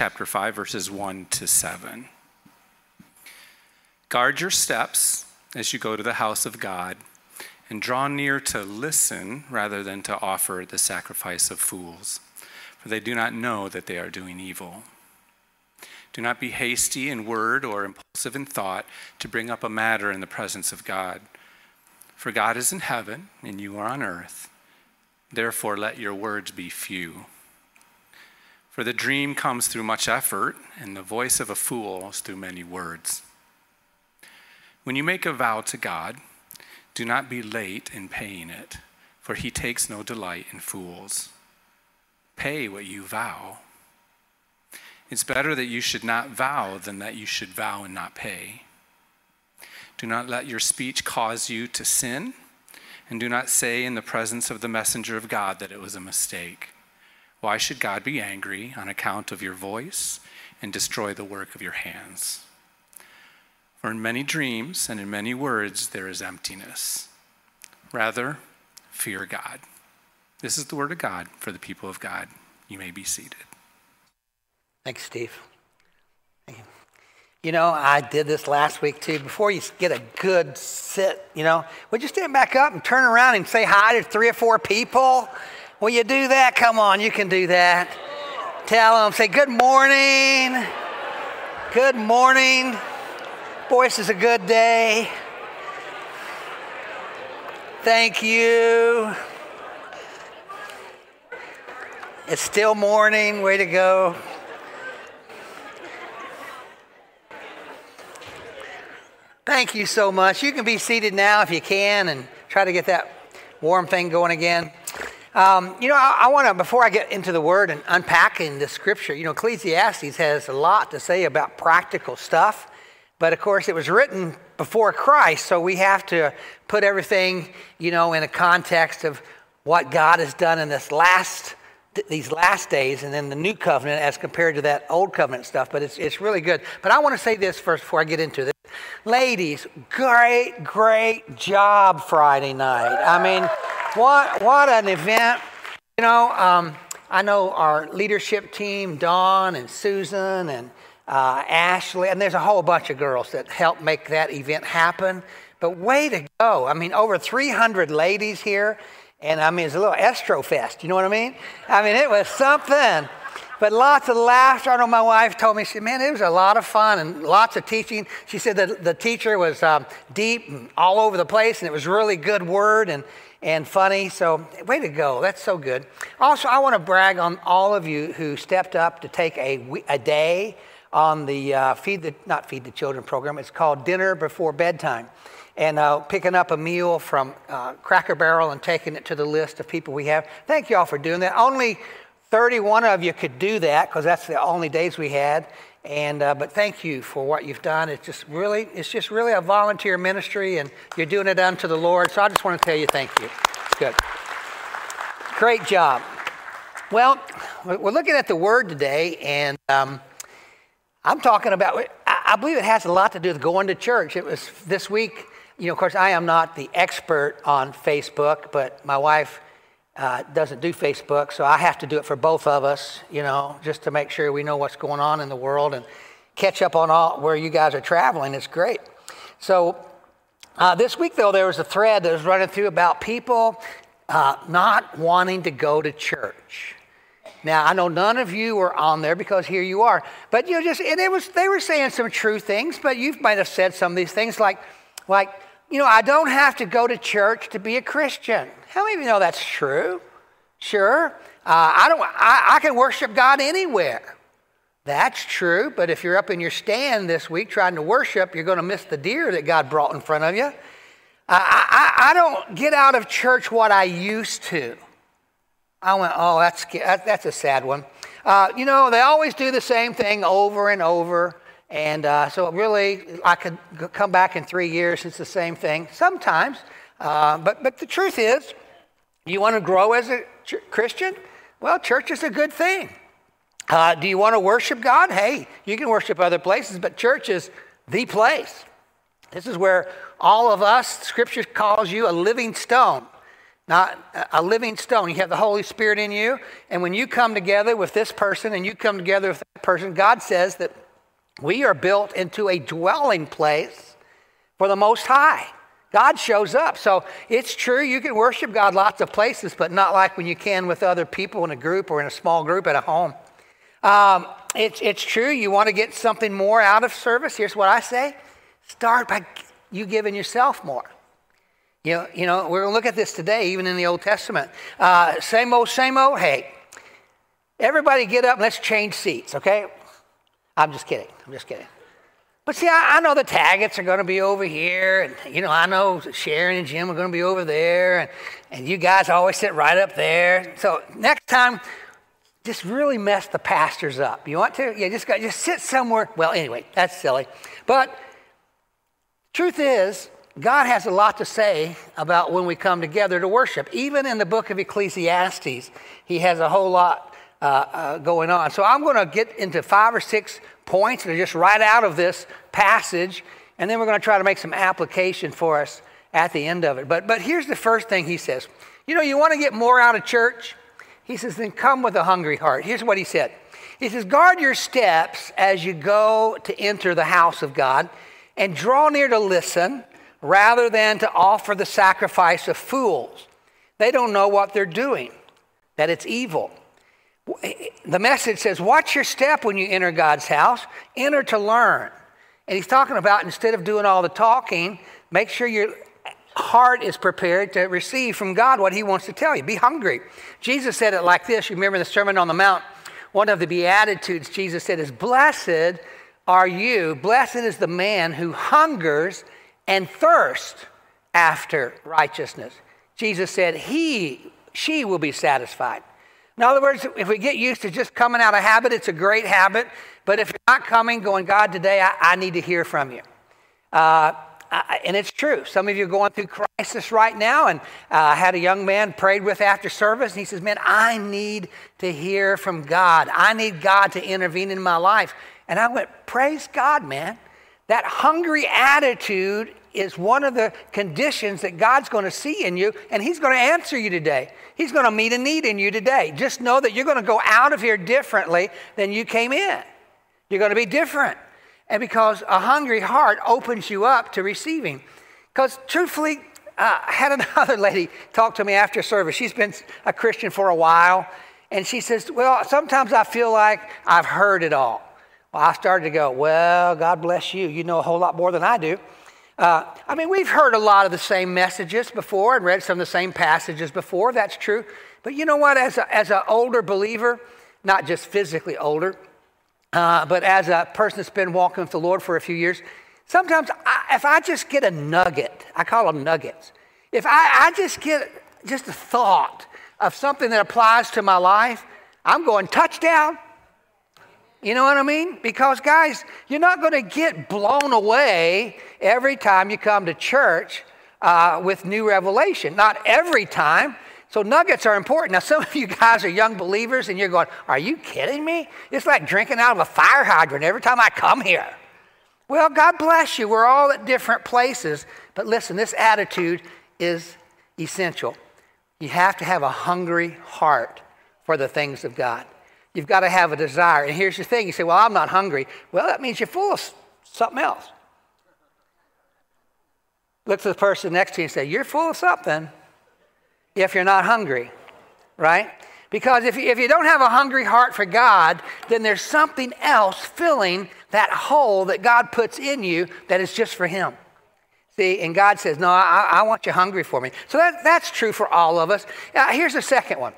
chapter 5, verses 1 to 7. Guard your steps as you go to the house of God, and draw near to listen rather than to offer the sacrifice of fools, for they do not know that they are doing evil. Do not be hasty in word or impulsive in thought to bring up a matter in the presence of God. For God is in heaven, and you are on earth. Therefore, let your words be few. For the dream comes through much effort, and the voice of a fool is through many words. When you make a vow to God, do not be late in paying it, for he takes no delight in fools. Pay what you vow. It's better that you should not vow than that you should vow and not pay. Do not let your speech cause you to sin, and do not say in the presence of the messenger of God that it was a mistake. Why should God be angry on account of your voice and destroy the work of your hands? For in many dreams and in many words there is emptiness. Rather, fear God. This is the word of God for the people of God. You may be seated. Thanks, Steve. Thank you. you know, I did this last week too. Before you get a good sit, you know, would you stand back up and turn around and say hi to three or four people? Will you do that? Come on, you can do that. Tell them, say, Good morning. Good morning. Boy, this is a good day. Thank you. It's still morning. Way to go. Thank you so much. You can be seated now if you can and try to get that warm thing going again. Um, you know, I, I want to, before I get into the word and unpacking the scripture, you know, Ecclesiastes has a lot to say about practical stuff. But of course, it was written before Christ, so we have to put everything, you know, in a context of what God has done in this last these last days and then the new covenant as compared to that old covenant stuff but it's, it's really good but i want to say this first before i get into this Ladies, great, great job Friday night. I mean, what, what an event. You know, um, I know our leadership team, Dawn and Susan and uh, Ashley, and there's a whole bunch of girls that helped make that event happen. But way to go. I mean, over 300 ladies here. And I mean, it's a little estro fest. You know what I mean? I mean, it was something. But lots of laughter. I know my wife told me, she said, man, it was a lot of fun and lots of teaching. She said that the teacher was um, deep and all over the place, and it was really good word and, and funny. So, way to go. That's so good. Also, I want to brag on all of you who stepped up to take a, a day on the uh, Feed the, not Feed the Children program. It's called Dinner Before Bedtime. And uh, picking up a meal from uh, Cracker Barrel and taking it to the list of people we have. Thank you all for doing that. Only 31 of you could do that because that's the only days we had. And uh, but thank you for what you've done. It's just really, it's just really a volunteer ministry, and you're doing it unto the Lord. So I just want to tell you thank you. It's good. Great job. Well, we're looking at the Word today, and um, I'm talking about. I believe it has a lot to do with going to church. It was this week. You know, of course, I am not the expert on Facebook, but my wife uh, doesn't do Facebook, so I have to do it for both of us, you know, just to make sure we know what's going on in the world and catch up on all where you guys are traveling. It's great. So uh, this week, though, there was a thread that was running through about people uh, not wanting to go to church. Now I know none of you were on there because here you are, but you know, just and it was they were saying some true things, but you might have said some of these things like, like you know, I don't have to go to church to be a Christian. How many of you know that's true? Sure. Uh, I, don't, I, I can worship God anywhere. That's true, but if you're up in your stand this week trying to worship, you're going to miss the deer that God brought in front of you. I, I, I don't get out of church what I used to. I went, oh, that's, that's a sad one. Uh, you know, they always do the same thing over and over. And uh, so, really, I could come back in three years, it's the same thing sometimes. Uh, but, but the truth is, you want to grow as a ch- Christian? Well, church is a good thing. Uh, do you want to worship God? Hey, you can worship other places, but church is the place. This is where all of us, Scripture calls you a living stone. not a living stone. You have the Holy Spirit in you. And when you come together with this person and you come together with that person, God says that we are built into a dwelling place for the Most High. God shows up. So it's true, you can worship God lots of places, but not like when you can with other people in a group or in a small group at a home. Um, it's, it's true, you want to get something more out of service. Here's what I say start by you giving yourself more. You know, you know we're going to look at this today, even in the Old Testament. Uh, same old, same old. Hey, everybody get up and let's change seats, okay? I'm just kidding. I'm just kidding. But see, I, I know the Taggets are going to be over here, and you know, I know Sharon and Jim are going to be over there, and, and you guys always sit right up there. So next time, just really mess the pastors up. You want to? Yeah, just just sit somewhere. Well, anyway, that's silly. But truth is, God has a lot to say about when we come together to worship. Even in the book of Ecclesiastes, he has a whole lot uh, uh, going on. So I'm going to get into five or six points that are just right out of this passage, and then we're going to try to make some application for us at the end of it. But, but here's the first thing he says You know, you want to get more out of church? He says, then come with a hungry heart. Here's what he said He says, guard your steps as you go to enter the house of God, and draw near to listen rather than to offer the sacrifice of fools. They don't know what they're doing, that it's evil the message says, Watch your step when you enter God's house, enter to learn. And he's talking about instead of doing all the talking, make sure your heart is prepared to receive from God what he wants to tell you. Be hungry. Jesus said it like this. You remember the Sermon on the Mount? One of the Beatitudes Jesus said is, Blessed are you, blessed is the man who hungers and thirsts after righteousness. Jesus said, He, she will be satisfied. In other words, if we get used to just coming out of habit, it's a great habit. But if you're not coming, going, God, today I, I need to hear from you. Uh, I, and it's true. Some of you are going through crisis right now. And uh, I had a young man prayed with after service, and he says, Man, I need to hear from God. I need God to intervene in my life. And I went, Praise God, man. That hungry attitude is one of the conditions that God's going to see in you, and He's going to answer you today. He's going to meet a need in you today. Just know that you're going to go out of here differently than you came in. You're going to be different. And because a hungry heart opens you up to receiving. Because truthfully, uh, I had another lady talk to me after service. She's been a Christian for a while. And she says, Well, sometimes I feel like I've heard it all. Well, I started to go, Well, God bless you. You know a whole lot more than I do. Uh, I mean, we've heard a lot of the same messages before and read some of the same passages before. That's true. But you know what? As, a, as an older believer, not just physically older, uh, but as a person that's been walking with the Lord for a few years, sometimes I, if I just get a nugget, I call them nuggets. If I, I just get just a thought of something that applies to my life, I'm going touchdown, you know what I mean? Because, guys, you're not going to get blown away every time you come to church uh, with new revelation. Not every time. So, nuggets are important. Now, some of you guys are young believers and you're going, Are you kidding me? It's like drinking out of a fire hydrant every time I come here. Well, God bless you. We're all at different places. But listen, this attitude is essential. You have to have a hungry heart for the things of God. You've got to have a desire. And here's the thing you say, Well, I'm not hungry. Well, that means you're full of something else. Look to the person next to you and say, You're full of something if you're not hungry, right? Because if you, if you don't have a hungry heart for God, then there's something else filling that hole that God puts in you that is just for Him. See, and God says, No, I, I want you hungry for me. So that, that's true for all of us. Uh, here's the second one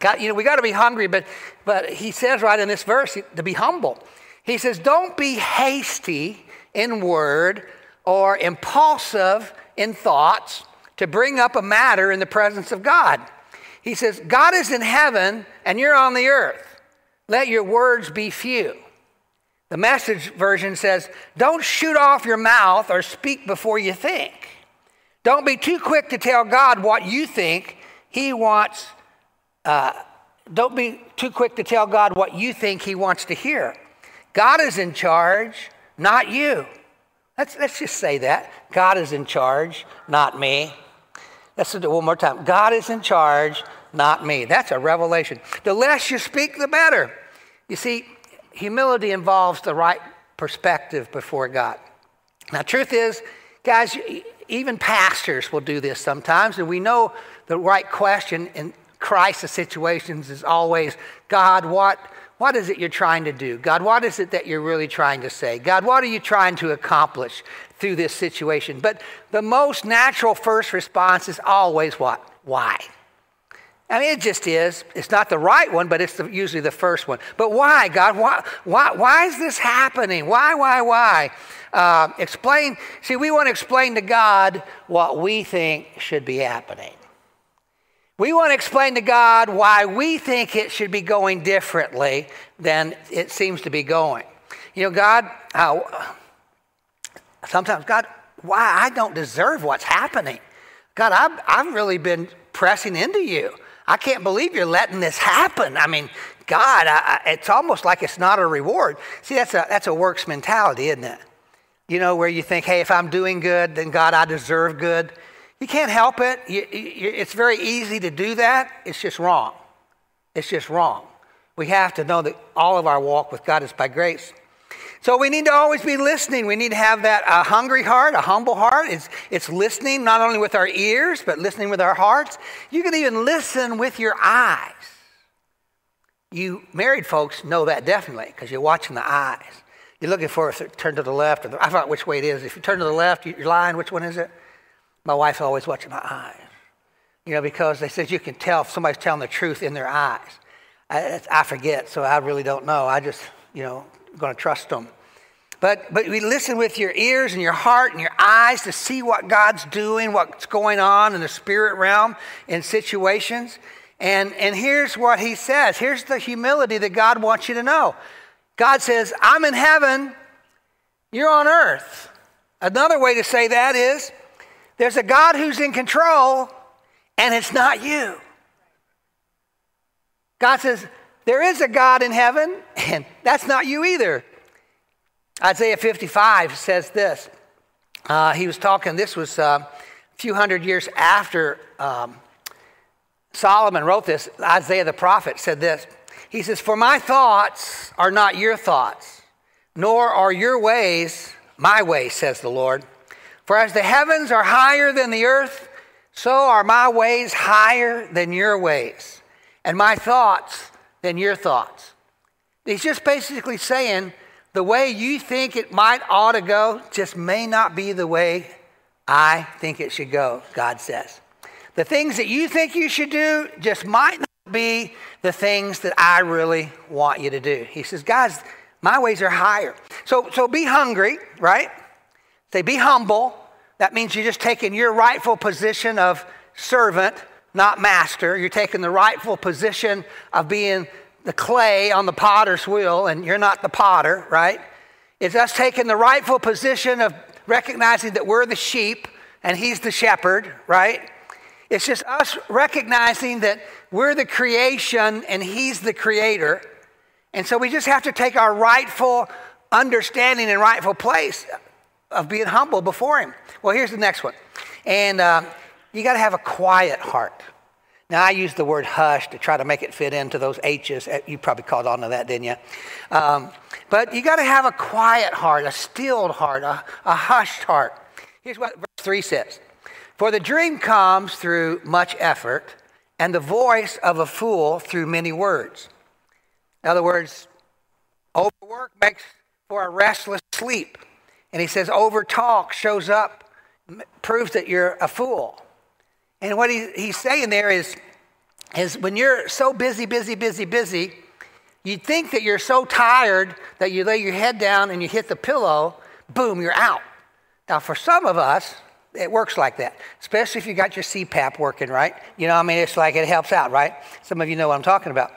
God, you know, we got to be hungry, but, but he says right in this verse to be humble. He says, Don't be hasty in word or impulsive in thoughts to bring up a matter in the presence of God. He says, God is in heaven and you're on the earth. Let your words be few. The message version says, Don't shoot off your mouth or speak before you think. Don't be too quick to tell God what you think He wants uh, don't be too quick to tell God what you think He wants to hear. God is in charge, not you. Let's, let's just say that. God is in charge, not me. Let's do it one more time. God is in charge, not me. That's a revelation. The less you speak, the better. You see, humility involves the right perspective before God. Now, truth is, guys, even pastors will do this sometimes, and we know the right question in crisis situations is always God, what, what is it you're trying to do? God, what is it that you're really trying to say? God, what are you trying to accomplish through this situation? But the most natural first response is always what? Why? I mean, it just is. It's not the right one, but it's the, usually the first one. But why, God? Why, why, why is this happening? Why, why, why? Uh, explain. See, we want to explain to God what we think should be happening. We want to explain to God why we think it should be going differently than it seems to be going. You know, God, uh, sometimes, God, why I don't deserve what's happening. God, I've, I've really been pressing into you. I can't believe you're letting this happen. I mean, God, I, I, it's almost like it's not a reward. See, that's a, that's a works mentality, isn't it? You know, where you think, hey, if I'm doing good, then God, I deserve good. You can't help it. You, you, it's very easy to do that. It's just wrong. It's just wrong. We have to know that all of our walk with God is by grace. So we need to always be listening. We need to have that a hungry heart, a humble heart. It's, it's listening not only with our ears, but listening with our hearts. You can even listen with your eyes. You married folks know that definitely because you're watching the eyes. You're looking for it turn to the left, or the, I forgot which way it is. If you turn to the left, you're lying. Which one is it? My wife's always watching my eyes. You know, because they said you can tell if somebody's telling the truth in their eyes. I, I forget, so I really don't know. I just, you know, going to trust them. But, but we listen with your ears and your heart and your eyes to see what God's doing, what's going on in the spirit realm in situations. And, and here's what he says here's the humility that God wants you to know. God says, I'm in heaven, you're on earth. Another way to say that is there's a God who's in control, and it's not you. God says, there is a God in heaven, and that's not you either. Isaiah 55 says this. Uh, he was talking, this was uh, a few hundred years after um, Solomon wrote this. Isaiah the prophet said this. He says, For my thoughts are not your thoughts, nor are your ways my ways, says the Lord. For as the heavens are higher than the earth, so are my ways higher than your ways, and my thoughts than your thoughts. He's just basically saying the way you think it might ought to go just may not be the way I think it should go, God says. The things that you think you should do just might not be the things that I really want you to do. He says, guys, my ways are higher. So, so be hungry, right? Say, be humble. That means you're just taking your rightful position of servant not master. You're taking the rightful position of being the clay on the potter's wheel, and you're not the potter, right? It's us taking the rightful position of recognizing that we're the sheep and he's the shepherd, right? It's just us recognizing that we're the creation and he's the creator. And so we just have to take our rightful understanding and rightful place of being humble before him. Well, here's the next one. And uh, you got to have a quiet heart. Now, I use the word hush to try to make it fit into those H's. Uh, you probably caught on to that, didn't you? Um, but you got to have a quiet heart, a stilled heart, a, a hushed heart. Here's what verse 3 says For the dream comes through much effort, and the voice of a fool through many words. In other words, overwork makes for a restless sleep. And he says, overtalk shows up, proves that you're a fool. And what he, he's saying there is, is when you're so busy, busy, busy, busy, you think that you're so tired that you lay your head down and you hit the pillow, boom, you're out. Now, for some of us, it works like that, especially if you got your CPAP working, right? You know, I mean, it's like it helps out, right? Some of you know what I'm talking about.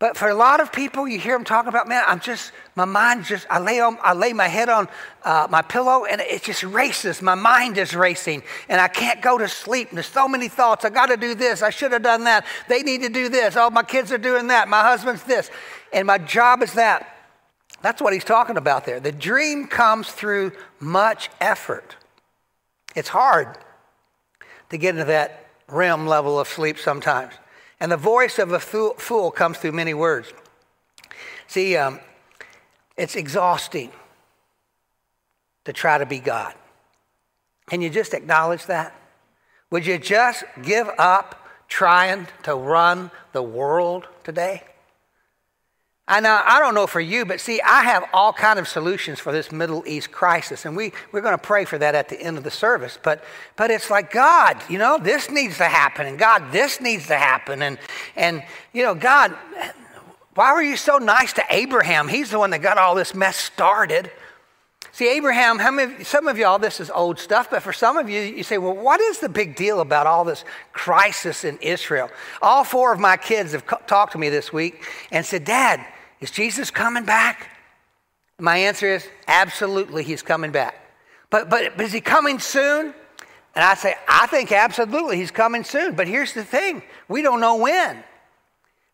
But for a lot of people, you hear them talking about, man, I'm just, my mind just, I lay, on, I lay my head on uh, my pillow and it just races. My mind is racing and I can't go to sleep. There's so many thoughts. I got to do this. I should have done that. They need to do this. Oh, my kids are doing that. My husband's this. And my job is that. That's what he's talking about there. The dream comes through much effort. It's hard to get into that REM level of sleep sometimes. And the voice of a fool comes through many words. See, um, it's exhausting to try to be God. Can you just acknowledge that? Would you just give up trying to run the world today? I know uh, I don't know for you, but see, I have all kind of solutions for this Middle East crisis, and we, we're going to pray for that at the end of the service. But but it's like God, you know, this needs to happen, and God, this needs to happen, and and you know, God, why were you so nice to Abraham? He's the one that got all this mess started. See, Abraham, how many, some of y'all, this is old stuff, but for some of you, you say, well, what is the big deal about all this crisis in Israel? All four of my kids have talked to me this week and said, Dad, is Jesus coming back? My answer is absolutely, he's coming back. But, but, but is he coming soon? And I say, I think absolutely he's coming soon. But here's the thing we don't know when.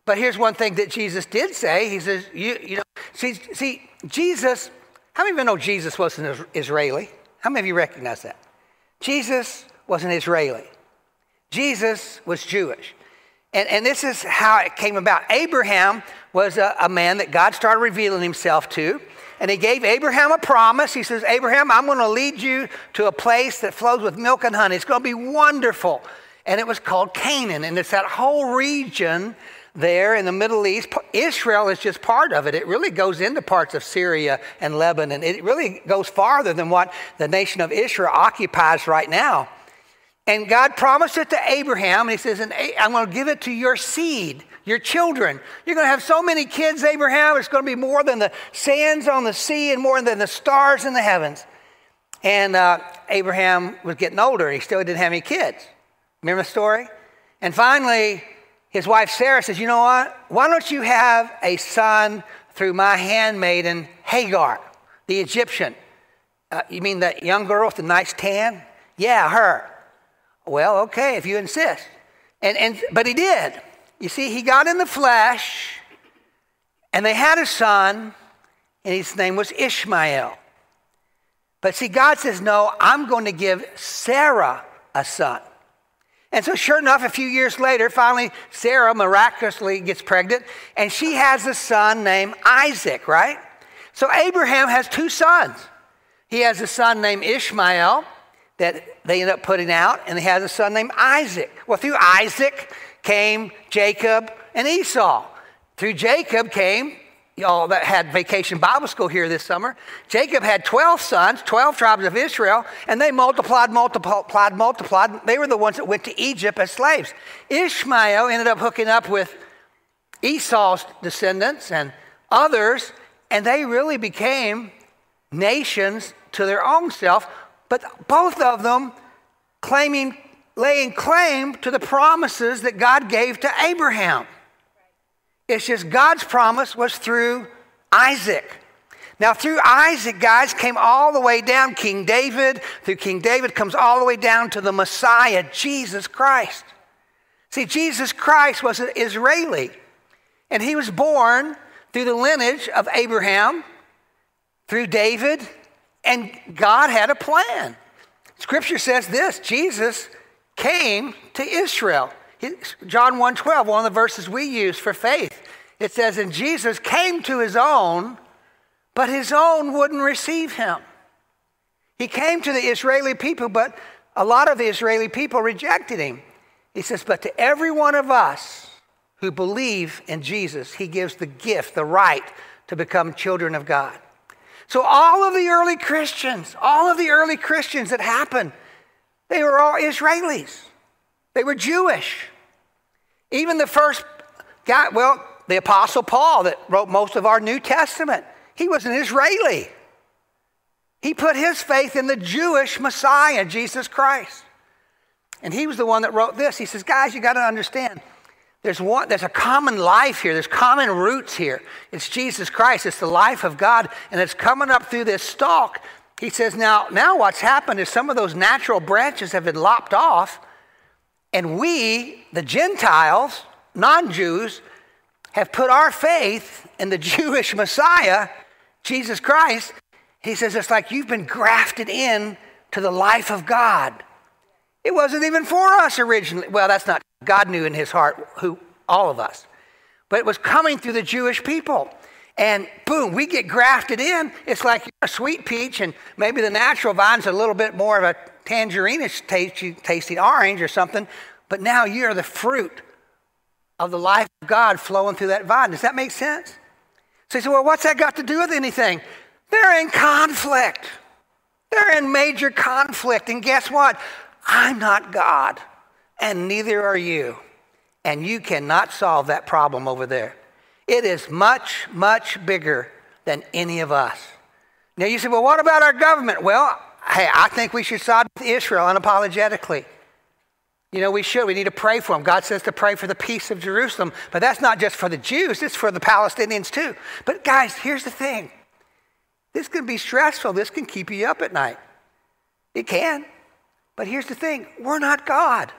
But here's one thing that Jesus did say. He says, you, you know, see, see, Jesus how many of you know Jesus was an Israeli? How many of you recognize that? Jesus was an Israeli. Jesus was Jewish. And, and this is how it came about. Abraham was a, a man that God started revealing himself to. And he gave Abraham a promise. He says, Abraham, I'm going to lead you to a place that flows with milk and honey. It's going to be wonderful. And it was called Canaan. And it's that whole region there in the Middle East. Israel is just part of it. It really goes into parts of Syria and Lebanon. It really goes farther than what the nation of Israel occupies right now. And God promised it to Abraham, and He says, I'm going to give it to your seed, your children. You're going to have so many kids, Abraham, it's going to be more than the sands on the sea and more than the stars in the heavens. And uh, Abraham was getting older, he still didn't have any kids. Remember the story? And finally, his wife Sarah says, You know what? Why don't you have a son through my handmaiden Hagar, the Egyptian? Uh, you mean that young girl with the nice tan? Yeah, her. Well, okay, if you insist. And, and, but he did. You see, he got in the flesh, and they had a son, and his name was Ishmael. But see, God says, No, I'm going to give Sarah a son. And so, sure enough, a few years later, finally, Sarah miraculously gets pregnant, and she has a son named Isaac, right? So, Abraham has two sons. He has a son named Ishmael that they end up putting out, and he has a son named Isaac. Well, through Isaac came Jacob and Esau. Through Jacob came y'all that had vacation Bible school here this summer, Jacob had 12 sons, 12 tribes of Israel, and they multiplied, multiplied, multiplied. They were the ones that went to Egypt as slaves. Ishmael ended up hooking up with Esau's descendants and others, and they really became nations to their own self, but both of them claiming, laying claim to the promises that God gave to Abraham. It's just God's promise was through Isaac. Now, through Isaac, guys, came all the way down. King David, through King David, comes all the way down to the Messiah, Jesus Christ. See, Jesus Christ was an Israeli, and he was born through the lineage of Abraham, through David, and God had a plan. Scripture says this Jesus came to Israel. John 1:12, one of the verses we use for faith. It says, "And Jesus came to his own, but his own wouldn't receive him." He came to the Israeli people, but a lot of the Israeli people rejected him. He says, "But to every one of us who believe in Jesus, he gives the gift, the right to become children of God." So all of the early Christians, all of the early Christians that happened, they were all Israelis. They were Jewish. Even the first guy, well, the Apostle Paul that wrote most of our New Testament, he was an Israeli. He put his faith in the Jewish Messiah, Jesus Christ. And he was the one that wrote this. He says, guys, you got to understand. There's, one, there's a common life here. There's common roots here. It's Jesus Christ. It's the life of God. And it's coming up through this stalk. He says, now, now what's happened is some of those natural branches have been lopped off. And we, the Gentiles, non Jews, have put our faith in the Jewish Messiah, Jesus Christ. He says it's like you've been grafted in to the life of God. It wasn't even for us originally. Well, that's not, God knew in his heart who, all of us. But it was coming through the Jewish people. And boom, we get grafted in. It's like a sweet peach, and maybe the natural vine's a little bit more of a tangerine-ish tasty, tasty orange or something. But now you're the fruit of the life of God flowing through that vine. Does that make sense? So you say, well, what's that got to do with anything? They're in conflict. They're in major conflict. And guess what? I'm not God, and neither are you. And you cannot solve that problem over there. It is much, much bigger than any of us. Now you say, well, what about our government? Well, hey, I think we should side with Israel unapologetically. You know, we should. We need to pray for them. God says to pray for the peace of Jerusalem. But that's not just for the Jews, it's for the Palestinians too. But guys, here's the thing this can be stressful, this can keep you up at night. It can. But here's the thing we're not God.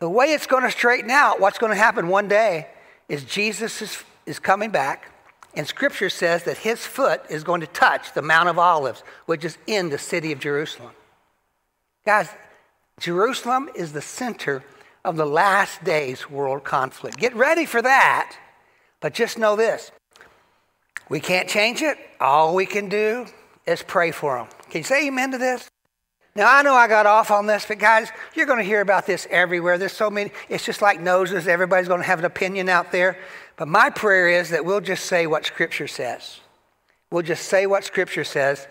The way it's going to straighten out, what's going to happen one day, is Jesus is, is coming back, and Scripture says that his foot is going to touch the Mount of Olives, which is in the city of Jerusalem. Guys, Jerusalem is the center of the last days world conflict. Get ready for that, but just know this we can't change it. All we can do is pray for them. Can you say amen to this? Now, I know I got off on this, but guys, you're going to hear about this everywhere. There's so many, it's just like noses. Everybody's going to have an opinion out there. But my prayer is that we'll just say what Scripture says. We'll just say what Scripture says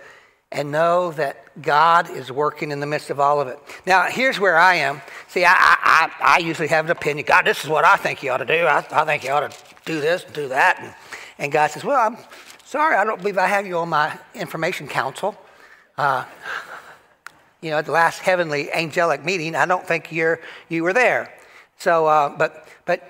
and know that God is working in the midst of all of it. Now, here's where I am. See, I, I, I usually have an opinion. God, this is what I think you ought to do. I, I think you ought to do this and do that. And, and God says, Well, I'm sorry, I don't believe I have you on my information council. Uh, you know, at the last heavenly angelic meeting, I don't think you're, you were there. So, uh, but, but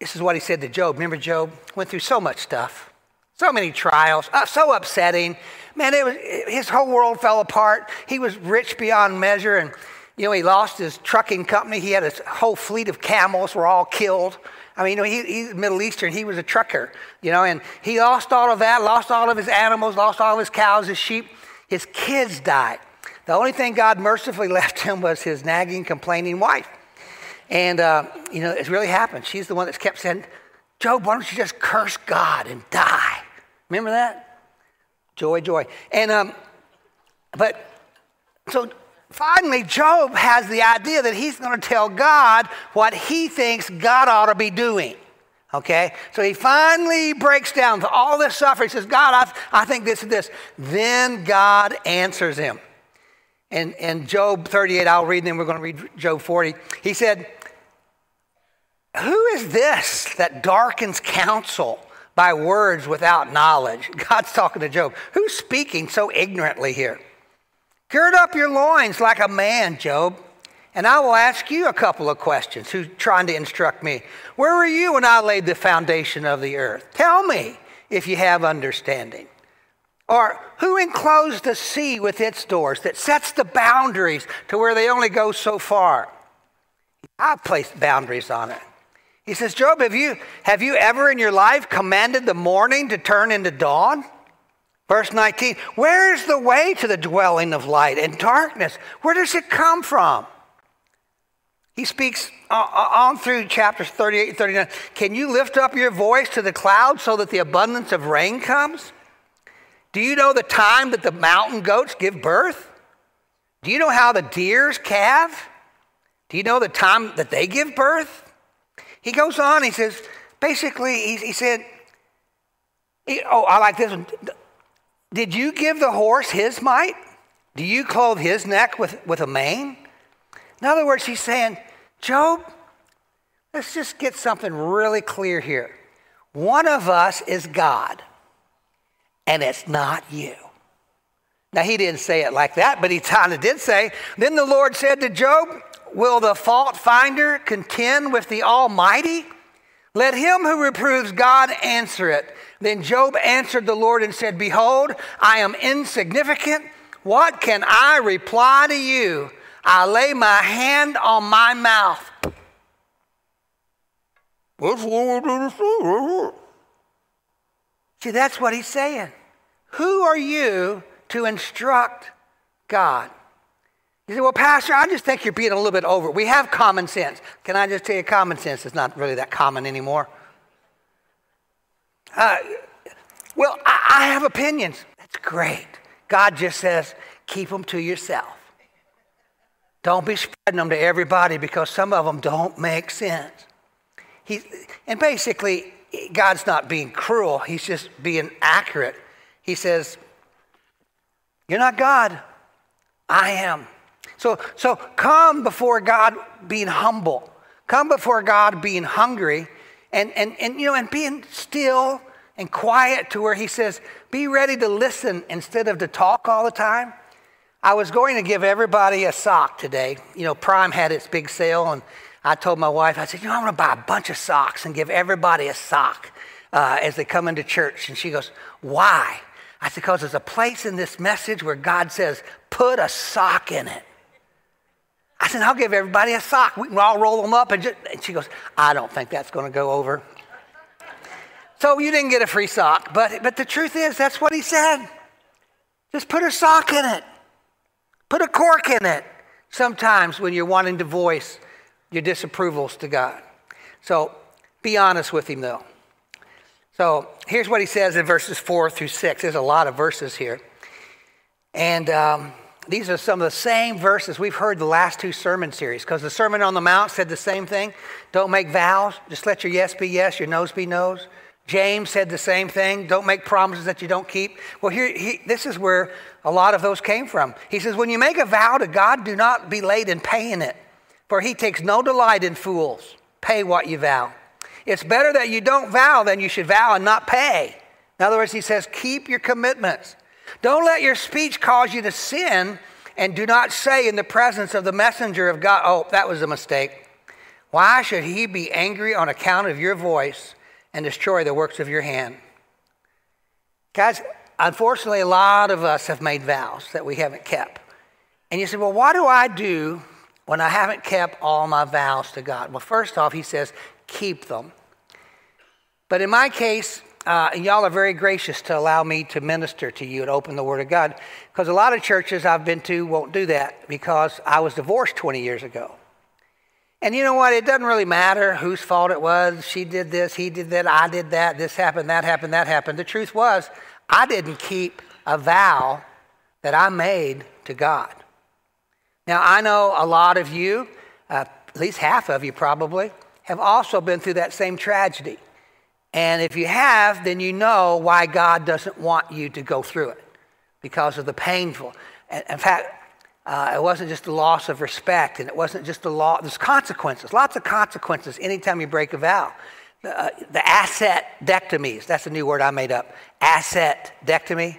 this is what he said to Job. Remember, Job went through so much stuff, so many trials, uh, so upsetting. Man, it was, his whole world fell apart. He was rich beyond measure, and you know, he lost his trucking company. He had a whole fleet of camels were all killed. I mean, you know, he, he's Middle Eastern. He was a trucker, you know, and he lost all of that, lost all of his animals, lost all of his cows, his sheep. His kids died. The only thing God mercifully left him was his nagging, complaining wife. And, uh, you know, it's really happened. She's the one that's kept saying, Job, why don't you just curse God and die? Remember that? Joy, joy. And, um, but, so finally, Job has the idea that he's going to tell God what he thinks God ought to be doing. Okay? So he finally breaks down to all this suffering. He says, God, I, I think this and this. Then God answers him. And, and Job 38, I'll read, and then we're going to read Job 40. He said, Who is this that darkens counsel by words without knowledge? God's talking to Job. Who's speaking so ignorantly here? Gird up your loins like a man, Job, and I will ask you a couple of questions. Who's trying to instruct me? Where were you when I laid the foundation of the earth? Tell me if you have understanding. Or who enclosed the sea with its doors that sets the boundaries to where they only go so far? I've placed boundaries on it. He says, Job, have you, have you ever in your life commanded the morning to turn into dawn? Verse 19, where is the way to the dwelling of light and darkness? Where does it come from? He speaks uh, uh, on through chapters 38 and 39. Can you lift up your voice to the clouds so that the abundance of rain comes? Do you know the time that the mountain goats give birth? Do you know how the deers calve? Do you know the time that they give birth? He goes on, he says, basically, he, he said, he, oh, I like this one. Did you give the horse his might? Do you clothe his neck with, with a mane? In other words, he's saying, Job, let's just get something really clear here. One of us is God and it's not you. Now, he didn't say it like that, but he kind of did say, Then the Lord said to Job, Will the fault finder contend with the Almighty? Let him who reproves God answer it. Then Job answered the Lord and said, Behold, I am insignificant. What can I reply to you? I lay my hand on my mouth. See, that's what he's saying. Who are you to instruct God? You say, well, Pastor, I just think you're being a little bit over. We have common sense. Can I just tell you, common sense is not really that common anymore. Uh, well, I, I have opinions. That's great. God just says, keep them to yourself. Don't be spreading them to everybody because some of them don't make sense. He, and basically, God's not being cruel, He's just being accurate. He says, You're not God, I am. So, so come before God being humble. Come before God being hungry and, and, and, you know, and being still and quiet to where he says, be ready to listen instead of to talk all the time. I was going to give everybody a sock today. You know, Prime had its big sale, and I told my wife, I said, you know, I'm going to buy a bunch of socks and give everybody a sock uh, as they come into church. And she goes, why? I said, because there's a place in this message where God says, put a sock in it. I said, I'll give everybody a sock. We can all roll them up. And, just, and she goes, I don't think that's going to go over. So you didn't get a free sock. But, but the truth is, that's what he said. Just put a sock in it, put a cork in it sometimes when you're wanting to voice your disapprovals to God. So be honest with him, though. So here's what he says in verses four through six. There's a lot of verses here. And um, these are some of the same verses we've heard the last two sermon series because the Sermon on the Mount said the same thing. Don't make vows, just let your yes be yes, your no's be no's. James said the same thing. Don't make promises that you don't keep. Well, here, he, this is where a lot of those came from. He says, When you make a vow to God, do not be late in paying it, for he takes no delight in fools. Pay what you vow. It's better that you don't vow than you should vow and not pay. In other words, he says, Keep your commitments. Don't let your speech cause you to sin, and do not say in the presence of the messenger of God, Oh, that was a mistake. Why should he be angry on account of your voice and destroy the works of your hand? Guys, unfortunately, a lot of us have made vows that we haven't kept. And you say, Well, what do I do when I haven't kept all my vows to God? Well, first off, he says, Keep them. But in my case, uh, and y'all are very gracious to allow me to minister to you and open the Word of God. Because a lot of churches I've been to won't do that because I was divorced 20 years ago. And you know what? It doesn't really matter whose fault it was. She did this, he did that, I did that, this happened, that happened, that happened. The truth was, I didn't keep a vow that I made to God. Now, I know a lot of you, uh, at least half of you probably, have also been through that same tragedy. And if you have, then you know why God doesn't want you to go through it because of the painful. In fact, uh, it wasn't just the loss of respect, and it wasn't just the law. There's consequences, lots of consequences anytime you break a vow. Uh, the asset dectomies, that's a new word I made up. Asset dectomy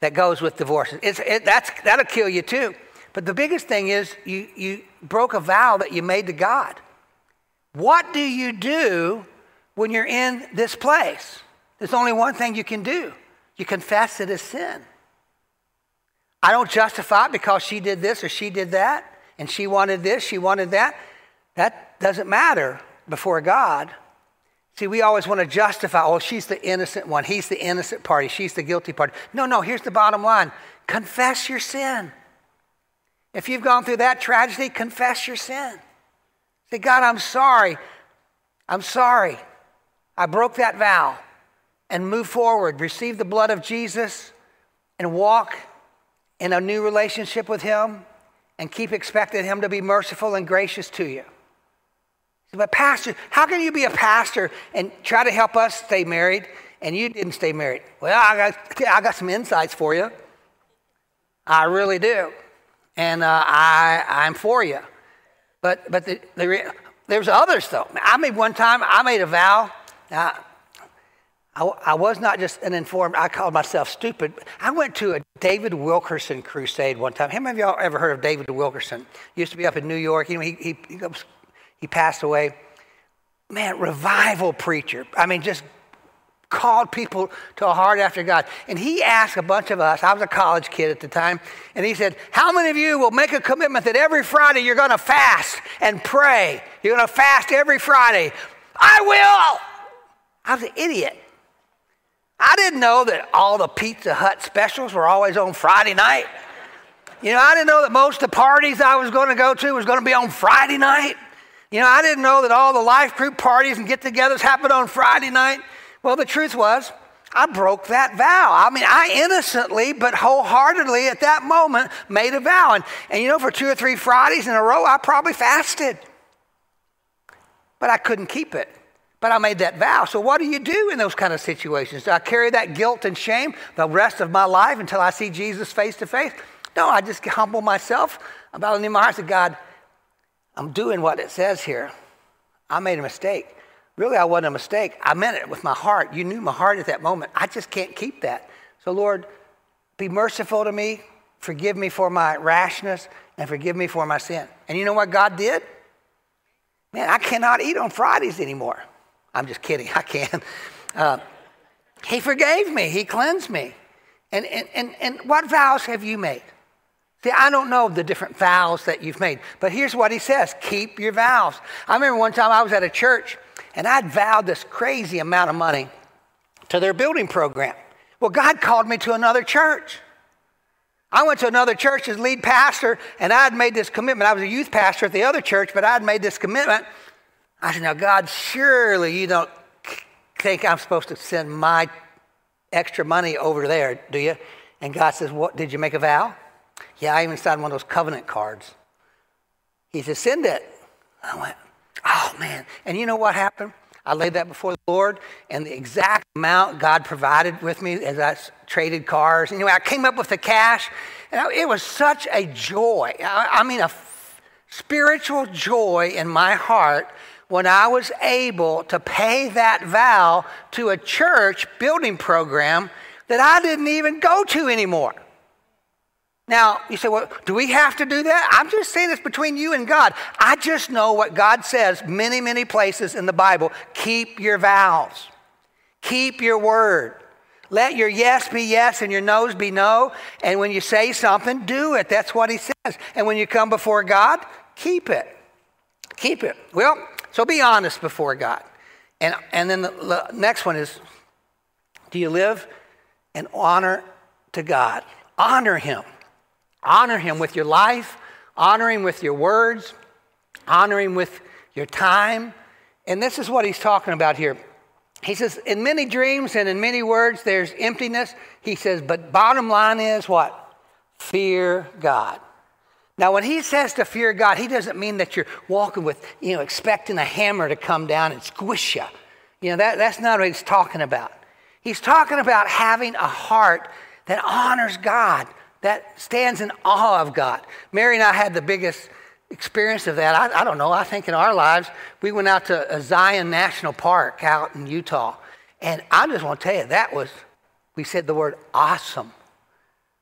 that goes with divorce. It, that's, that'll kill you too. But the biggest thing is you, you broke a vow that you made to God. What do you do when you're in this place. There's only one thing you can do you confess it as sin. I don't justify it because she did this or she did that, and she wanted this, she wanted that. That doesn't matter before God. See, we always want to justify, oh, she's the innocent one, he's the innocent party, she's the guilty party. No, no, here's the bottom line confess your sin. If you've gone through that tragedy, confess your sin. Say, God, I'm sorry. I'm sorry. I broke that vow and move forward, receive the blood of Jesus, and walk in a new relationship with Him and keep expecting Him to be merciful and gracious to you. But, Pastor, how can you be a pastor and try to help us stay married and you didn't stay married? Well, I got, I got some insights for you. I really do. And uh, I, I'm for you. But, but the, the, there's others, though. I made one time, I made a vow now, I, I, was not just an informed, I called myself stupid. I went to a David Wilkerson crusade one time. How many of y'all ever heard of David Wilkerson? He used to be up in New York. You know, he, he, he, he passed away. Man, revival preacher. I mean, just called people to a heart after God. And he asked a bunch of us, I was a college kid at the time, and he said, How many of you will make a commitment that every Friday you're going to fast and pray? You're going to fast every Friday. I will. I was an idiot. I didn't know that all the Pizza Hut specials were always on Friday night. You know, I didn't know that most of the parties I was going to go to was going to be on Friday night. You know, I didn't know that all the life group parties and get togethers happened on Friday night. Well, the truth was, I broke that vow. I mean, I innocently but wholeheartedly at that moment made a vow. And, and you know, for two or three Fridays in a row, I probably fasted. But I couldn't keep it. But I made that vow. So, what do you do in those kind of situations? Do I carry that guilt and shame the rest of my life until I see Jesus face to face? No, I just humble myself about it in my heart. Say, God, I'm doing what it says here. I made a mistake. Really, I wasn't a mistake. I meant it with my heart. You knew my heart at that moment. I just can't keep that. So, Lord, be merciful to me. Forgive me for my rashness and forgive me for my sin. And you know what God did? Man, I cannot eat on Fridays anymore. I'm just kidding. I can. Uh, he forgave me. He cleansed me. And, and, and, and what vows have you made? See, I don't know the different vows that you've made, but here's what he says keep your vows. I remember one time I was at a church and I'd vowed this crazy amount of money to their building program. Well, God called me to another church. I went to another church as lead pastor, and I had made this commitment. I was a youth pastor at the other church, but I had made this commitment. I said, Now, God, surely you don't think I'm supposed to send my extra money over there, do you? And God says, What? Did you make a vow? Yeah, I even signed one of those covenant cards. He says, Send it. I went, Oh, man. And you know what happened? I laid that before the Lord, and the exact amount God provided with me as I traded cars. Anyway, I came up with the cash, and it was such a joy. I mean, a spiritual joy in my heart when I was able to pay that vow to a church building program that I didn't even go to anymore. Now, you say, well, do we have to do that? I'm just saying it's between you and God. I just know what God says many, many places in the Bible. Keep your vows, keep your word. Let your yes be yes and your no's be no. And when you say something, do it. That's what he says. And when you come before God, keep it. Keep it. Well, so be honest before God. And, and then the, the next one is do you live in honor to God? Honor him. Honor him with your life, honor him with your words, honor him with your time. And this is what he's talking about here. He says, in many dreams and in many words, there's emptiness. He says, but bottom line is what? Fear God. Now, when he says to fear God, he doesn't mean that you're walking with, you know, expecting a hammer to come down and squish you. You know, that, that's not what he's talking about. He's talking about having a heart that honors God, that stands in awe of God. Mary and I had the biggest experience of that. I, I don't know, I think in our lives, we went out to Zion National Park out in Utah. And I just want to tell you, that was, we said the word awesome.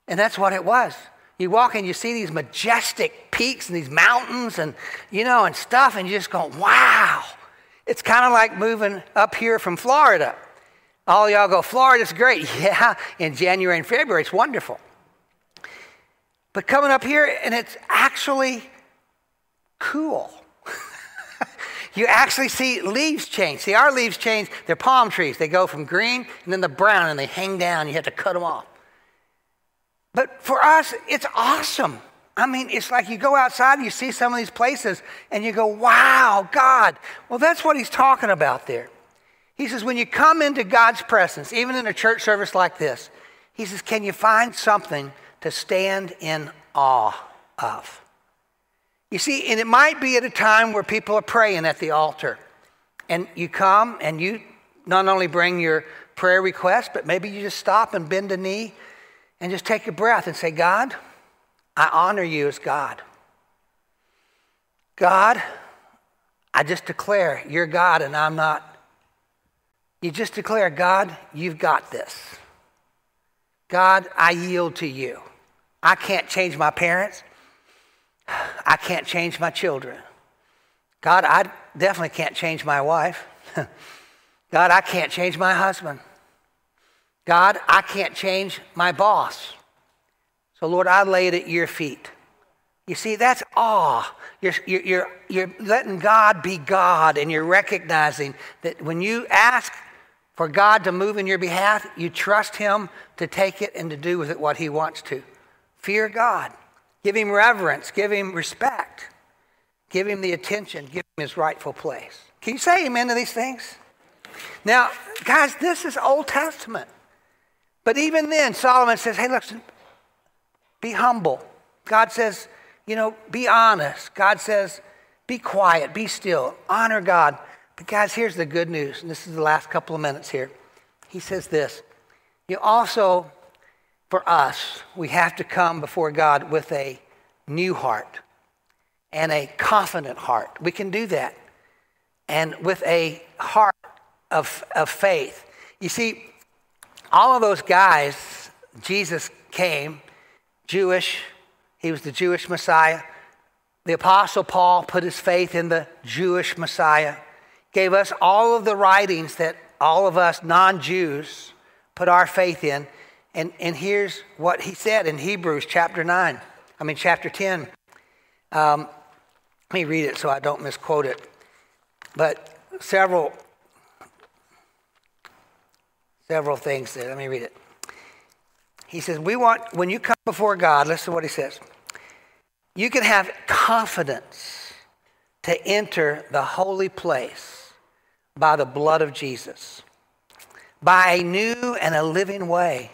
And that's what it was. You walk and you see these majestic peaks and these mountains and, you know, and stuff, and you just go, wow. It's kind of like moving up here from Florida. All y'all go, Florida's great. Yeah, in January and February, it's wonderful. But coming up here, and it's actually cool. you actually see leaves change. See, our leaves change. They're palm trees. They go from green and then the brown, and they hang down. You have to cut them off. But for us, it's awesome. I mean, it's like you go outside and you see some of these places and you go, wow, God. Well, that's what he's talking about there. He says, when you come into God's presence, even in a church service like this, he says, can you find something to stand in awe of. You see, and it might be at a time where people are praying at the altar, and you come and you not only bring your prayer request, but maybe you just stop and bend a knee and just take a breath and say, God, I honor you as God. God, I just declare you're God and I'm not. You just declare, God, you've got this. God, I yield to you. I can't change my parents. I can't change my children. God, I definitely can't change my wife. God, I can't change my husband. God, I can't change my boss. So, Lord, I lay it at your feet. You see, that's awe. You're, you're, you're, letting God be God, and you're recognizing that when you ask for God to move in your behalf, you trust Him to take it and to do with it what He wants to. Fear God. Give him reverence, give him respect, give him the attention, give him his rightful place. Can you say amen to these things? Now, guys, this is Old Testament. But even then, Solomon says, hey, listen, be humble. God says, you know, be honest. God says, be quiet, be still, honor God. But guys, here's the good news, and this is the last couple of minutes here. He says this You also, for us, we have to come before God with a new heart and a confident heart. We can do that. And with a heart of, of faith. You see, all of those guys, Jesus came, Jewish, he was the Jewish Messiah. The Apostle Paul put his faith in the Jewish Messiah, gave us all of the writings that all of us non Jews put our faith in. And, and here's what he said in Hebrews chapter 9, I mean, chapter 10. Um, let me read it so I don't misquote it. But several, several things there. Let me read it. He says, We want, when you come before God, listen to what he says. You can have confidence to enter the holy place by the blood of Jesus, by a new and a living way,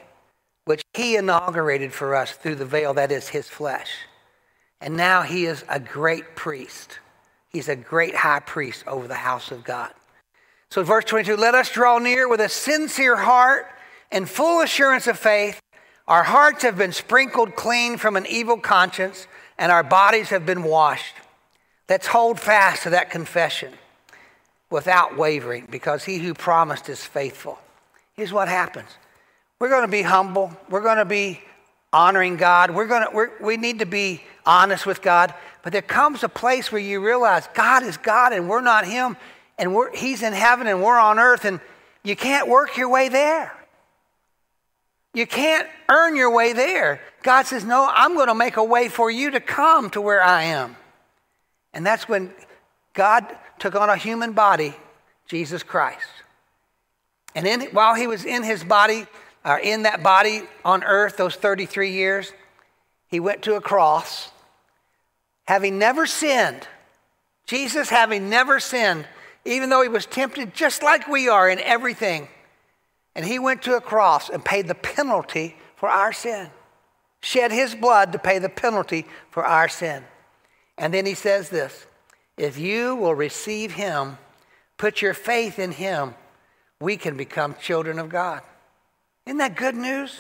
which he inaugurated for us through the veil that is his flesh. And now he is a great priest. He's a great high priest over the house of God. So, verse 22 let us draw near with a sincere heart and full assurance of faith. Our hearts have been sprinkled clean from an evil conscience and our bodies have been washed. Let's hold fast to that confession without wavering because he who promised is faithful. Here's what happens we're going to be humble, we're going to be honoring God, we're going to, we're, we need to be honest with God. But there comes a place where you realize God is God and we're not Him, and we're, He's in heaven and we're on earth, and you can't work your way there. You can't earn your way there. God says, No, I'm going to make a way for you to come to where I am. And that's when God took on a human body, Jesus Christ. And in, while he was in his body, or in that body on earth, those 33 years, he went to a cross, having never sinned. Jesus, having never sinned, even though he was tempted just like we are in everything, and he went to a cross and paid the penalty for our sin, shed his blood to pay the penalty for our sin. And then he says this if you will receive him, put your faith in him, we can become children of God. Isn't that good news?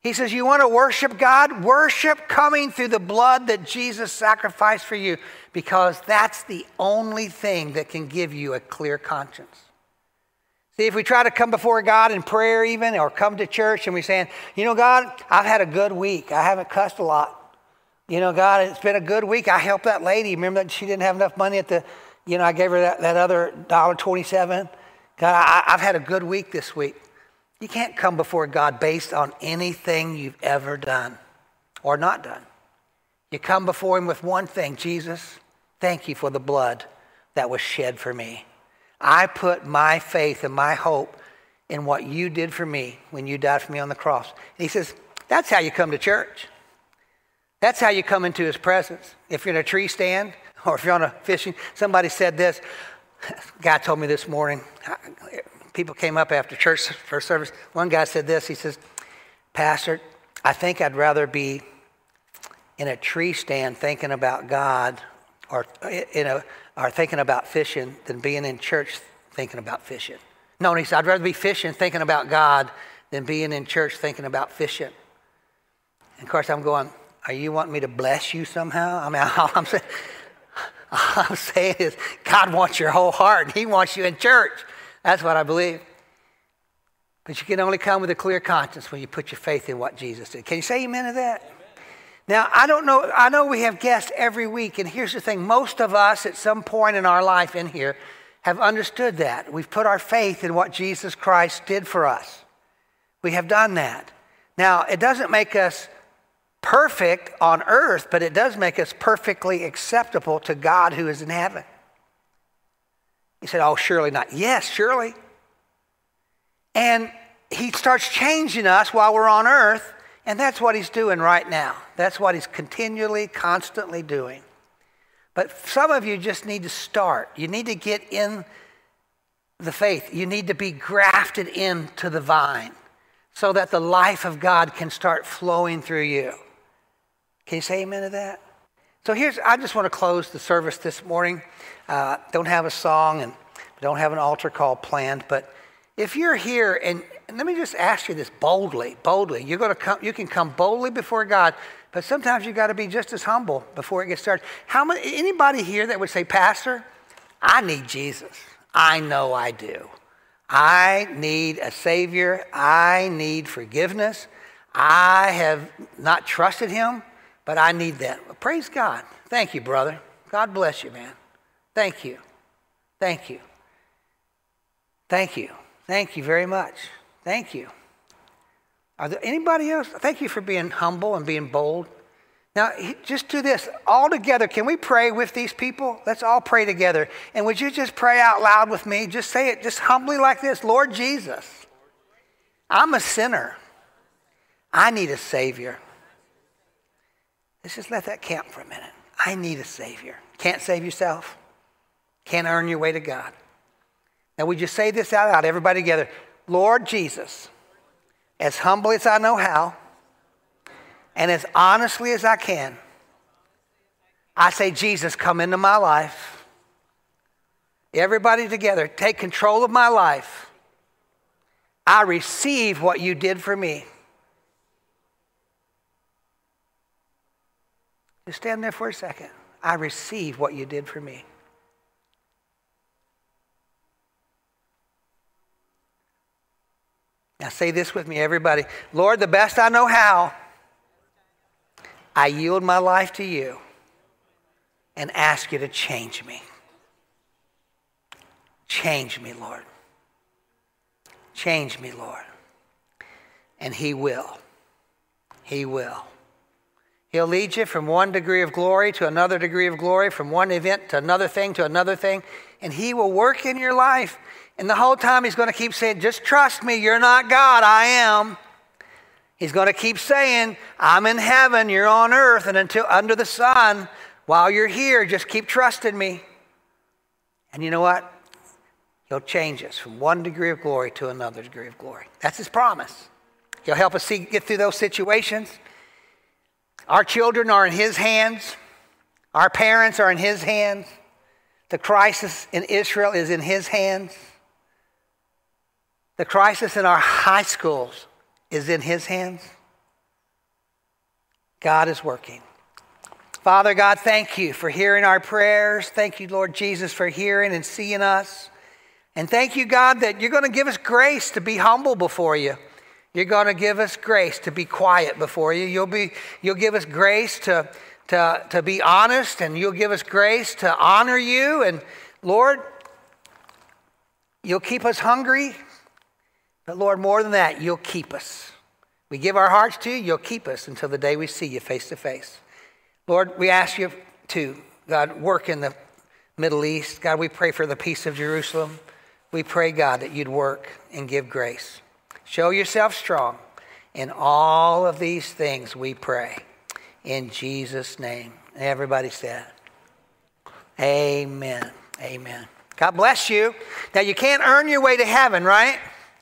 He says, You want to worship God? Worship coming through the blood that Jesus sacrificed for you because that's the only thing that can give you a clear conscience. See, if we try to come before God in prayer, even, or come to church and we're saying, you know, God, I've had a good week. I haven't cussed a lot. You know, God, it's been a good week. I helped that lady. Remember that she didn't have enough money at the, you know, I gave her that, that other dollar twenty-seven. God, I, I've had a good week this week. You can't come before God based on anything you've ever done or not done. You come before Him with one thing Jesus, thank you for the blood that was shed for me. I put my faith and my hope in what you did for me when you died for me on the cross. And he says, That's how you come to church. That's how you come into his presence. If you're in a tree stand or if you're on a fishing, somebody said this. guy told me this morning. People came up after church for service. One guy said this. He says, Pastor, I think I'd rather be in a tree stand thinking about God or in a are thinking about fishing than being in church thinking about fishing. No, he said, I'd rather be fishing thinking about God than being in church thinking about fishing. And of course, I'm going, Are you wanting me to bless you somehow? I mean, all I'm saying, all I'm saying is God wants your whole heart, and He wants you in church. That's what I believe. But you can only come with a clear conscience when you put your faith in what Jesus did. Can you say amen to that? Now, I don't know, I know we have guests every week, and here's the thing most of us at some point in our life in here have understood that. We've put our faith in what Jesus Christ did for us. We have done that. Now, it doesn't make us perfect on earth, but it does make us perfectly acceptable to God who is in heaven. He said, Oh, surely not. Yes, surely. And He starts changing us while we're on earth And that's what he's doing right now. That's what he's continually, constantly doing. But some of you just need to start. You need to get in the faith. You need to be grafted into the vine so that the life of God can start flowing through you. Can you say amen to that? So here's, I just want to close the service this morning. Uh, don't have a song and don't have an altar call planned, but if you're here and, and let me just ask you this boldly, boldly. You're going to come, you can come boldly before God, but sometimes you got to be just as humble before it gets started. How many, anybody here that would say, Pastor, I need Jesus? I know I do. I need a Savior. I need forgiveness. I have not trusted Him, but I need that. Praise God. Thank you, brother. God bless you, man. Thank you. Thank you. Thank you. Thank you very much. Thank you. Are there anybody else? Thank you for being humble and being bold. Now, just do this all together. Can we pray with these people? Let's all pray together. And would you just pray out loud with me? Just say it just humbly like this Lord Jesus, I'm a sinner. I need a Savior. Let's just let that camp for a minute. I need a Savior. Can't save yourself, can't earn your way to God. Now, we just say this out loud, everybody together Lord Jesus, as humbly as I know how, and as honestly as I can, I say, Jesus, come into my life. Everybody together, take control of my life. I receive what you did for me. Just stand there for a second. I receive what you did for me. Now, say this with me, everybody. Lord, the best I know how. I yield my life to you and ask you to change me. Change me, Lord. Change me, Lord. And He will. He will. He'll lead you from one degree of glory to another degree of glory, from one event to another thing to another thing, and He will work in your life. And the whole time He's going to keep saying, Just trust me, you're not God, I am. He's going to keep saying, I'm in heaven, you're on earth, and until under the sun, while you're here, just keep trusting me. And you know what? He'll change us from one degree of glory to another degree of glory. That's his promise. He'll help us see, get through those situations. Our children are in his hands. Our parents are in his hands. The crisis in Israel is in his hands. The crisis in our high schools is in His hands. God is working. Father God, thank you for hearing our prayers. Thank you, Lord Jesus, for hearing and seeing us. And thank you, God, that you're going to give us grace to be humble before you. You're going to give us grace to be quiet before you. You'll, be, you'll give us grace to, to, to be honest, and you'll give us grace to honor you. And Lord, you'll keep us hungry but Lord, more than that, you'll keep us. We give our hearts to you, you'll keep us until the day we see you face to face. Lord, we ask you to, God, work in the Middle East. God, we pray for the peace of Jerusalem. We pray, God, that you'd work and give grace. Show yourself strong. In all of these things we pray. In Jesus' name. Everybody said, Amen. Amen. God bless you. Now, you can't earn your way to heaven, right?